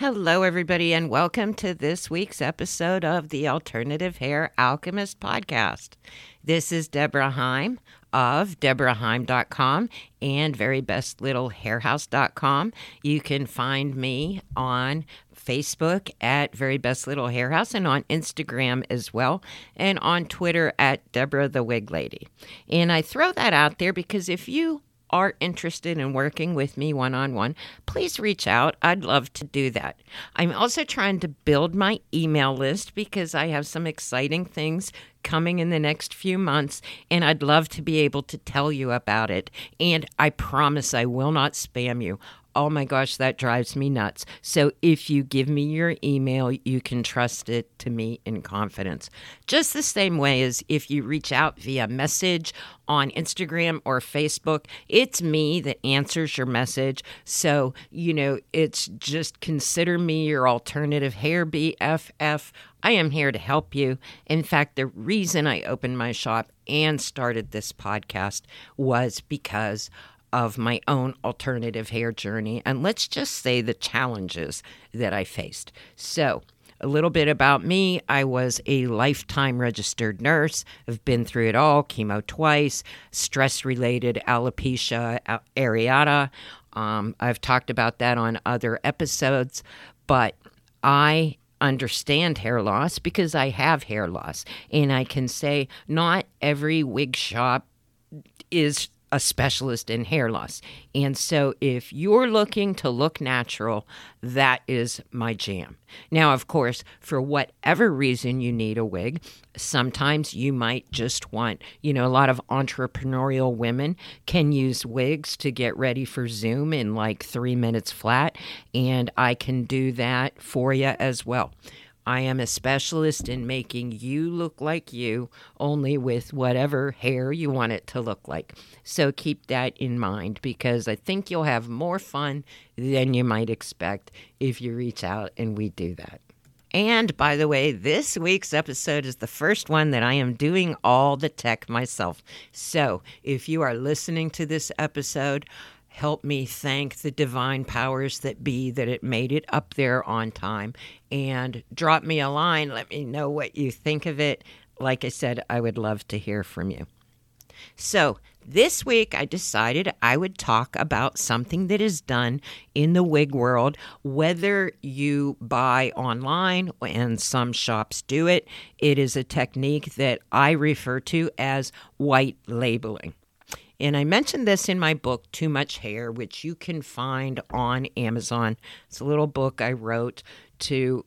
Hello, everybody, and welcome to this week's episode of the Alternative Hair Alchemist podcast. This is Deborah Heim of deborahheim.com and verybestlittlehairhouse.com. You can find me on Facebook at Very Best Little Hair House and on Instagram as well, and on Twitter at Deborah the Wig Lady. And I throw that out there because if you are interested in working with me one on one, please reach out. I'd love to do that. I'm also trying to build my email list because I have some exciting things coming in the next few months, and I'd love to be able to tell you about it. And I promise I will not spam you. Oh my gosh, that drives me nuts. So if you give me your email, you can trust it to me in confidence. Just the same way as if you reach out via message on Instagram or Facebook, it's me that answers your message. So, you know, it's just consider me your alternative hair BFF. I am here to help you. In fact, the reason I opened my shop and started this podcast was because of my own alternative hair journey. And let's just say the challenges that I faced. So, a little bit about me I was a lifetime registered nurse. I've been through it all chemo twice, stress related alopecia areata. Um, I've talked about that on other episodes, but I understand hair loss because I have hair loss. And I can say not every wig shop is a specialist in hair loss. And so if you're looking to look natural, that is my jam. Now, of course, for whatever reason you need a wig, sometimes you might just want, you know, a lot of entrepreneurial women can use wigs to get ready for Zoom in like three minutes flat. And I can do that for you as well. I am a specialist in making you look like you, only with whatever hair you want it to look like. So keep that in mind because I think you'll have more fun than you might expect if you reach out and we do that. And by the way, this week's episode is the first one that I am doing all the tech myself. So if you are listening to this episode, help me thank the divine powers that be that it made it up there on time and drop me a line. Let me know what you think of it. Like i said i would love to hear from you. So this week i decided i would talk about something that is done in the wig world. Whether you buy online and some shops do it it is a technique that i refer to as white labeling and I mentioned this in my book, Too Much Hair, which you can find on Amazon. It's a little book I wrote to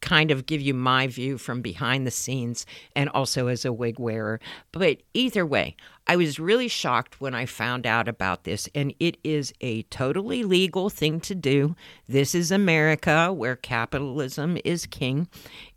kind of give you my view from behind the scenes and also as a wig wearer. But either way, I was really shocked when I found out about this, and it is a totally legal thing to do. This is America where capitalism is king.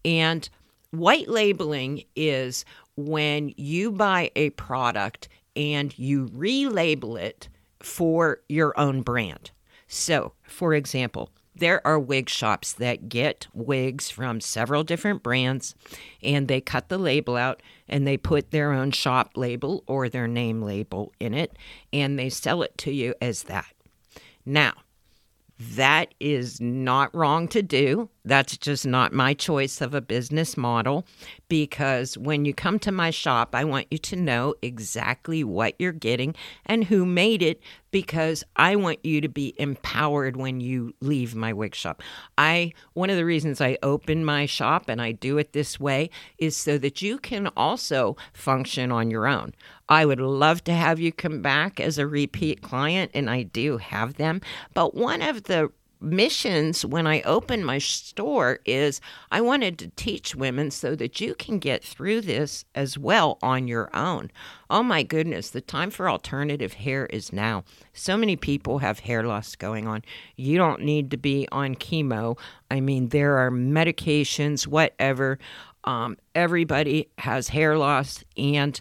And white labeling is when you buy a product and you relabel it for your own brand. So, for example, there are wig shops that get wigs from several different brands and they cut the label out and they put their own shop label or their name label in it and they sell it to you as that. Now, that is not wrong to do. That's just not my choice of a business model because when you come to my shop, I want you to know exactly what you're getting and who made it because I want you to be empowered when you leave my wig shop. I one of the reasons I open my shop and I do it this way is so that you can also function on your own. I would love to have you come back as a repeat client and I do have them, but one of the missions when I opened my store is I wanted to teach women so that you can get through this as well on your own. Oh my goodness, the time for alternative hair is now. So many people have hair loss going on. You don't need to be on chemo. I mean, there are medications, whatever. Um, everybody has hair loss, and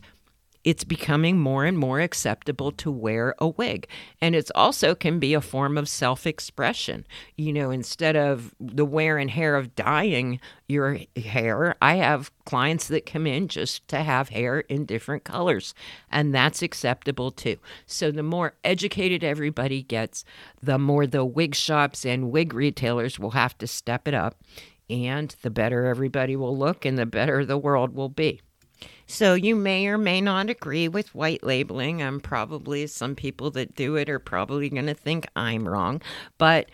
it's becoming more and more acceptable to wear a wig. And it's also can be a form of self expression. You know, instead of the wear and hair of dyeing your hair, I have clients that come in just to have hair in different colors, and that's acceptable too. So, the more educated everybody gets, the more the wig shops and wig retailers will have to step it up, and the better everybody will look, and the better the world will be. So you may or may not agree with white labeling. I'm probably some people that do it are probably going to think I'm wrong, but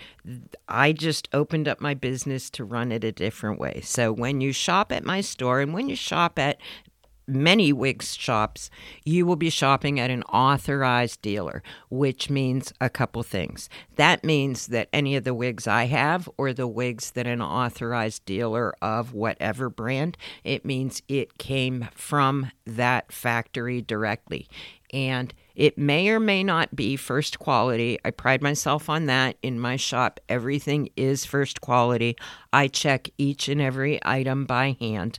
I just opened up my business to run it a different way. So when you shop at my store and when you shop at many wig shops, you will be shopping at an authorized dealer, which means a couple things. That means that any of the wigs I have or the wigs that an authorized dealer of whatever brand, it means it came from that factory directly. And it may or may not be first quality. I pride myself on that. In my shop, everything is first quality. I check each and every item by hand.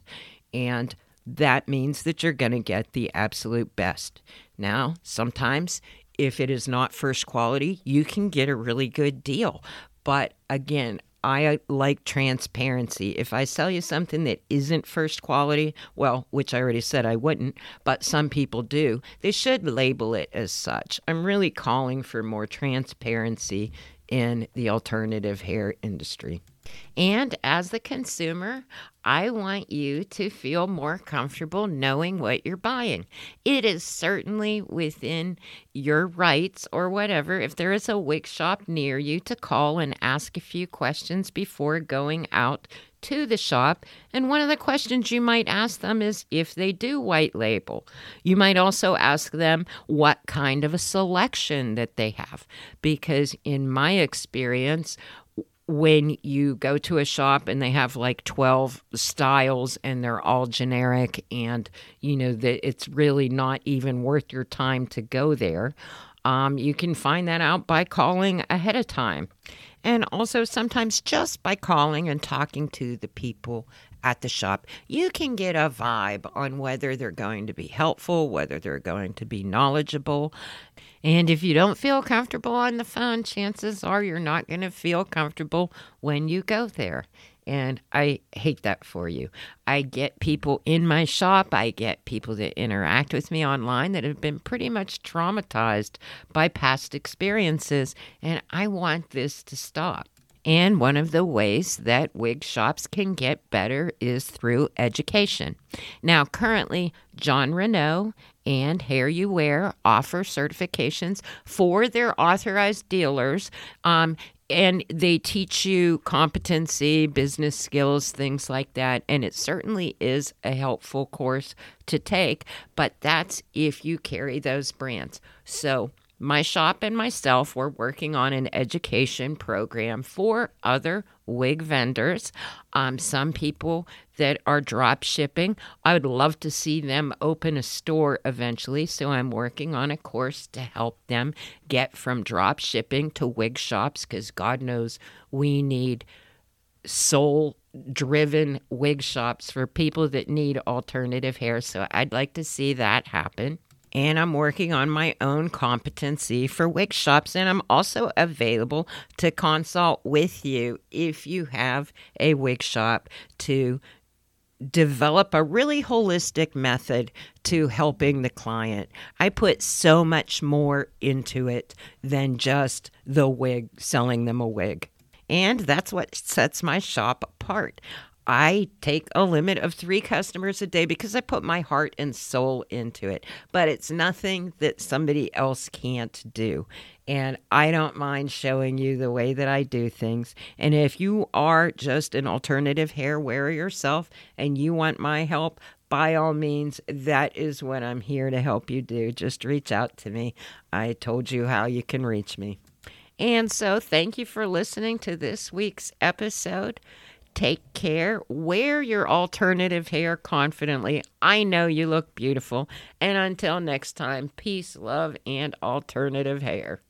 And that means that you're going to get the absolute best. Now, sometimes if it is not first quality, you can get a really good deal. But again, I uh, like transparency. If I sell you something that isn't first quality, well, which I already said I wouldn't, but some people do, they should label it as such. I'm really calling for more transparency in the alternative hair industry. And as the consumer, I want you to feel more comfortable knowing what you're buying. It is certainly within your rights or whatever, if there is a wig shop near you, to call and ask a few questions before going out to the shop. And one of the questions you might ask them is if they do white label. You might also ask them what kind of a selection that they have. Because in my experience, when you go to a shop and they have like 12 styles and they're all generic and you know that it's really not even worth your time to go there um, you can find that out by calling ahead of time. And also sometimes just by calling and talking to the people at the shop, you can get a vibe on whether they're going to be helpful, whether they're going to be knowledgeable. And if you don't feel comfortable on the phone, chances are you're not going to feel comfortable when you go there. And I hate that for you. I get people in my shop, I get people that interact with me online that have been pretty much traumatized by past experiences. And I want this to stop. And one of the ways that wig shops can get better is through education. Now, currently, Jon Renau and HairUWear offer certifications for their authorized dealers. Um, and they teach you competency, business skills, things like that. And it certainly is a helpful course to take, but that's if you carry those brands. So, my shop and myself were working on an education program for other wig vendors. Um, some people that are drop shipping. I would love to see them open a store eventually. So I'm working on a course to help them get from drop shipping to wig shops because God knows we need soul driven wig shops for people that need alternative hair. So I'd like to see that happen and I'm working on my own competency for wig shops. And I'm also available to consult with you if you have a wig shop to develop a really holistic method to helping the client. I put so much more into it than just the wig, selling them a wig. And that's what sets my shop apart. I take a limit of three customers a day because I put my heart and soul into it. But it's nothing that somebody else can't do. And I don't mind showing you the way that I do things. And if you are just an alternative hair wearer yourself and you want my help, by all means, that is what I'm here to help you do. Just reach out to me. I told you how you can reach me. And so, thank you for listening to this week's episode. Take care. Wear your alternative hair confidently. I know you look beautiful. And until next time, peace, love, and alternative hair.